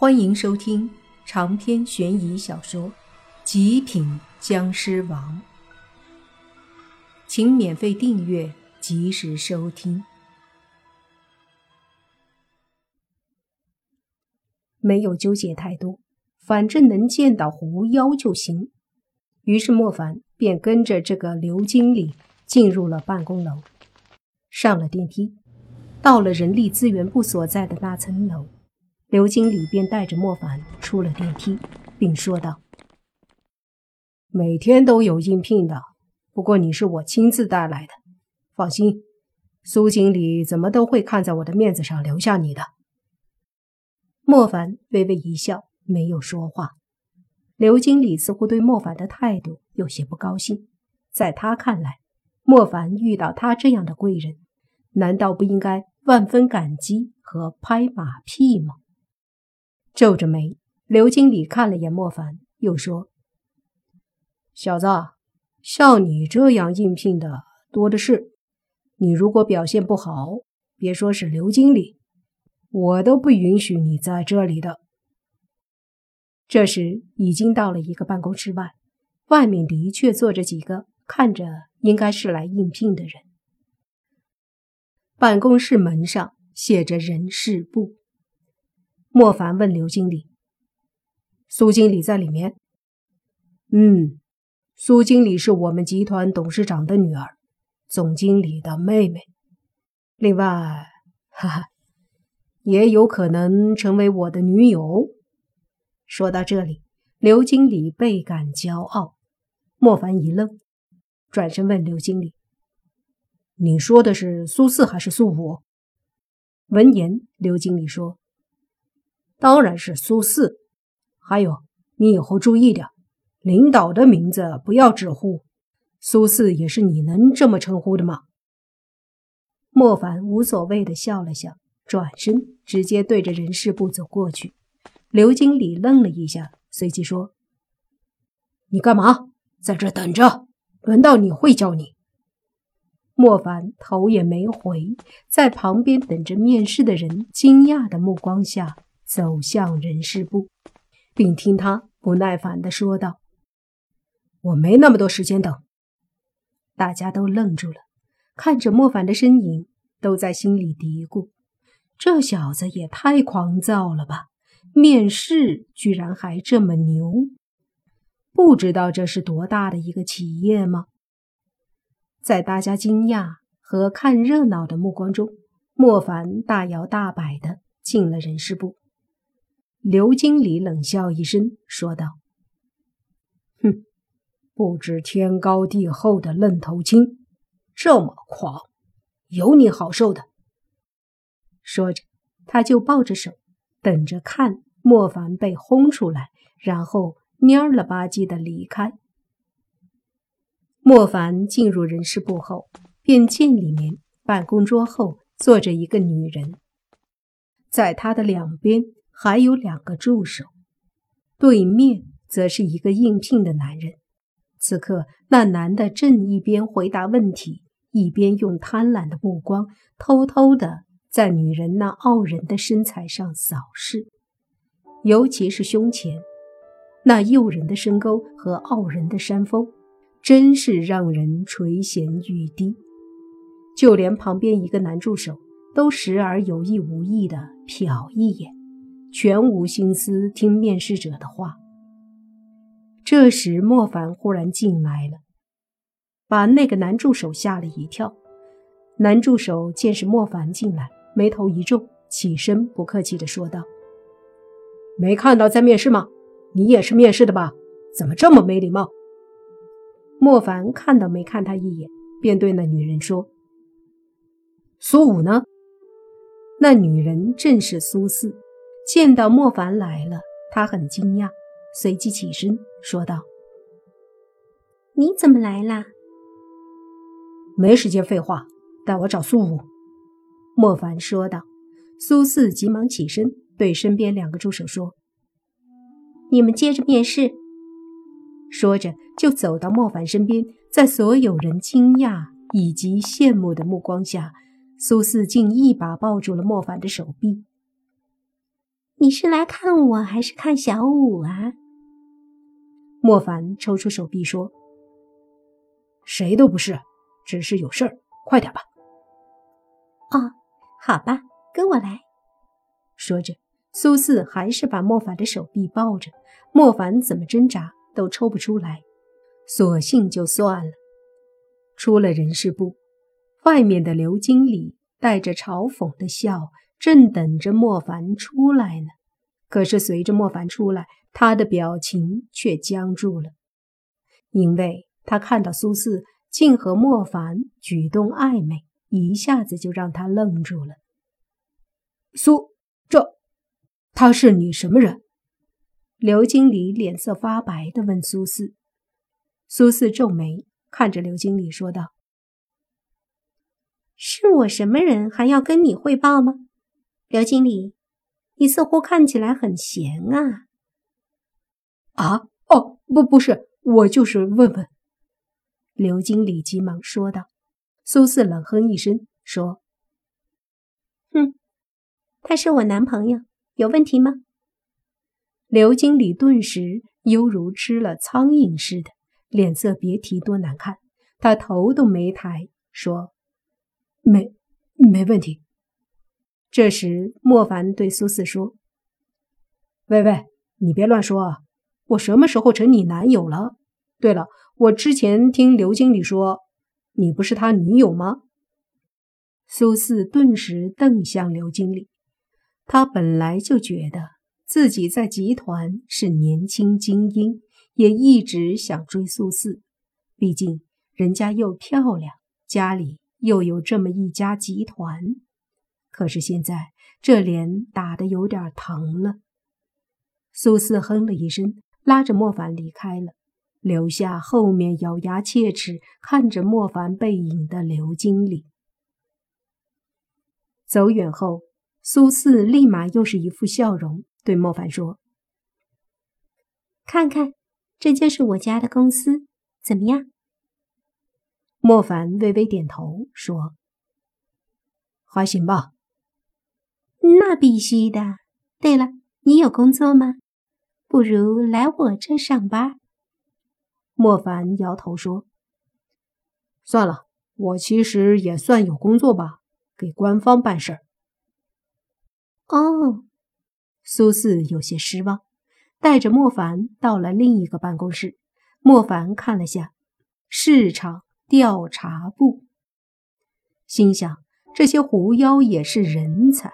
欢迎收听长篇悬疑小说《极品僵尸王》，请免费订阅，及时收听。没有纠结太多，反正能见到狐妖就行。于是莫凡便跟着这个刘经理进入了办公楼，上了电梯，到了人力资源部所在的那层楼。刘经理便带着莫凡出了电梯，并说道：“每天都有应聘的，不过你是我亲自带来的，放心，苏经理怎么都会看在我的面子上留下你的。”莫凡微微一笑，没有说话。刘经理似乎对莫凡的态度有些不高兴，在他看来，莫凡遇到他这样的贵人，难道不应该万分感激和拍马屁吗？皱着眉，刘经理看了眼莫凡，又说：“小子，像你这样应聘的多的是。你如果表现不好，别说是刘经理，我都不允许你在这里的。”这时已经到了一个办公室外，外面的确坐着几个看着应该是来应聘的人。办公室门上写着“人事部”。莫凡问刘经理：“苏经理在里面？”“嗯，苏经理是我们集团董事长的女儿，总经理的妹妹。另外，哈哈，也有可能成为我的女友。”说到这里，刘经理倍感骄傲。莫凡一愣，转身问刘经理：“你说的是苏四还是苏五？”闻言，刘经理说。当然是苏四，还有你以后注意点，领导的名字不要直呼。苏四也是你能这么称呼的吗？莫凡无所谓的笑了笑，转身直接对着人事部走过去。刘经理愣了一下，随即说：“你干嘛在这等着？轮到你会叫你。”莫凡头也没回，在旁边等着面试的人惊讶的目光下。走向人事部，并听他不耐烦地说道：“我没那么多时间等。”大家都愣住了，看着莫凡的身影，都在心里嘀咕：“这小子也太狂躁了吧！面试居然还这么牛，不知道这是多大的一个企业吗？”在大家惊讶和看热闹的目光中，莫凡大摇大摆地进了人事部。刘经理冷笑一声，说道：“哼，不知天高地厚的愣头青，这么狂，有你好受的。”说着，他就抱着手，等着看莫凡被轰出来，然后蔫了吧唧的离开。莫凡进入人事部后，便见里面办公桌后坐着一个女人，在他的两边。还有两个助手，对面则是一个应聘的男人。此刻，那男的正一边回答问题，一边用贪婪的目光偷偷的在女人那傲人的身材上扫视，尤其是胸前那诱人的深沟和傲人的山峰，真是让人垂涎欲滴。就连旁边一个男助手都时而有意无意的瞟一眼。全无心思听面试者的话。这时，莫凡忽然进来了，把那个男助手吓了一跳。男助手见是莫凡进来，眉头一皱，起身不客气地说道：“没看到在面试吗？你也是面试的吧？怎么这么没礼貌？”莫凡看都没看他一眼，便对那女人说：“苏武呢？”那女人正是苏四。见到莫凡来了，他很惊讶，随即起身说道：“你怎么来啦？”没时间废话，带我找苏武。”莫凡说道。苏四急忙起身，对身边两个助手说：“你们接着面试。”说着就走到莫凡身边，在所有人惊讶以及羡慕的目光下，苏四竟一把抱住了莫凡的手臂。你是来看我还是看小五啊？莫凡抽出手臂说：“谁都不是，只是有事儿，快点吧。”哦，好吧，跟我来。说着，苏四还是把莫凡的手臂抱着，莫凡怎么挣扎都抽不出来，索性就算了。出了人事部，外面的刘经理带着嘲讽的笑。正等着莫凡出来呢，可是随着莫凡出来，他的表情却僵住了，因为他看到苏四竟和莫凡举动暧昧，一下子就让他愣住了。苏，这他是你什么人？刘经理脸色发白的问苏四。苏四皱眉看着刘经理说道：“是我什么人，还要跟你汇报吗？”刘经理，你似乎看起来很闲啊！啊，哦，不，不是，我就是问问。刘经理急忙说道。苏四冷哼一声说：“哼，他是我男朋友，有问题吗？”刘经理顿时犹如吃了苍蝇似的，脸色别提多难看。他头都没抬，说：“没，没问题。”这时，莫凡对苏四说：“喂喂，你别乱说啊！我什么时候成你男友了？对了，我之前听刘经理说，你不是他女友吗？”苏四顿时瞪向刘经理。他本来就觉得自己在集团是年轻精英，也一直想追苏四。毕竟人家又漂亮，家里又有这么一家集团。可是现在这脸打得有点疼了。苏四哼了一声，拉着莫凡离开了，留下后面咬牙切齿看着莫凡背影的刘经理。走远后，苏四立马又是一副笑容，对莫凡说：“看看，这就是我家的公司，怎么样？”莫凡微微点头说：“还行吧。”那必须的。对了，你有工作吗？不如来我这上班。莫凡摇头说：“算了，我其实也算有工作吧，给官方办事儿。”哦，苏四有些失望，带着莫凡到了另一个办公室。莫凡看了下市场调查部，心想：这些狐妖也是人才。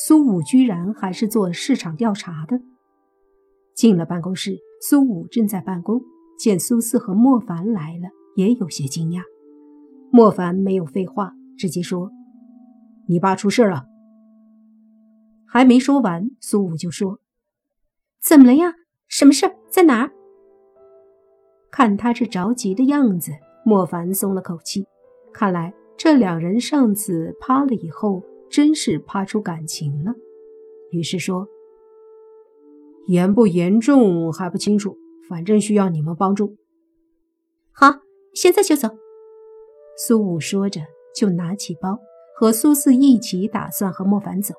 苏武居然还是做市场调查的。进了办公室，苏武正在办公，见苏四和莫凡来了，也有些惊讶。莫凡没有废话，直接说：“你爸出事了。”还没说完，苏武就说：“怎么了呀？什么事？在哪？”看他这着急的样子，莫凡松了口气。看来这两人上次趴了以后。真是怕出感情了，于是说：“严不严重还不清楚，反正需要你们帮助。”好，现在就走。苏武说着，就拿起包，和苏四一起打算和莫凡走。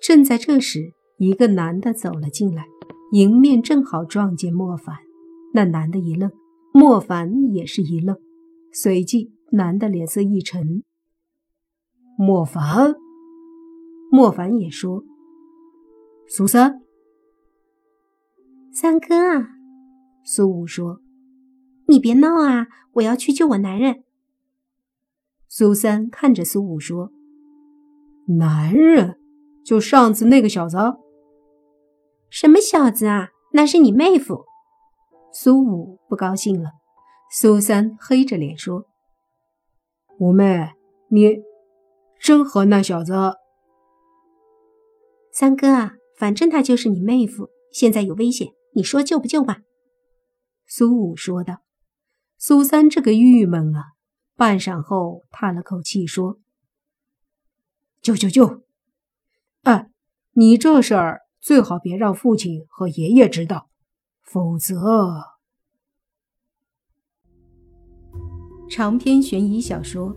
正在这时，一个男的走了进来，迎面正好撞见莫凡。那男的一愣，莫凡也是一愣，随即男的脸色一沉。莫凡，莫凡也说：“苏三，三哥啊！”苏武说：“你别闹啊，我要去救我男人。”苏三看着苏武说：“男人？就上次那个小子？什么小子啊？那是你妹夫。”苏武不高兴了。苏三黑着脸说：“五妹，你……”真和那小子，三哥啊，反正他就是你妹夫，现在有危险，你说救不救吧？苏武说道。苏三这个郁闷啊，半晌后叹了口气说：“救救救！哎，你这事儿最好别让父亲和爷爷知道，否则……”长篇悬疑小说。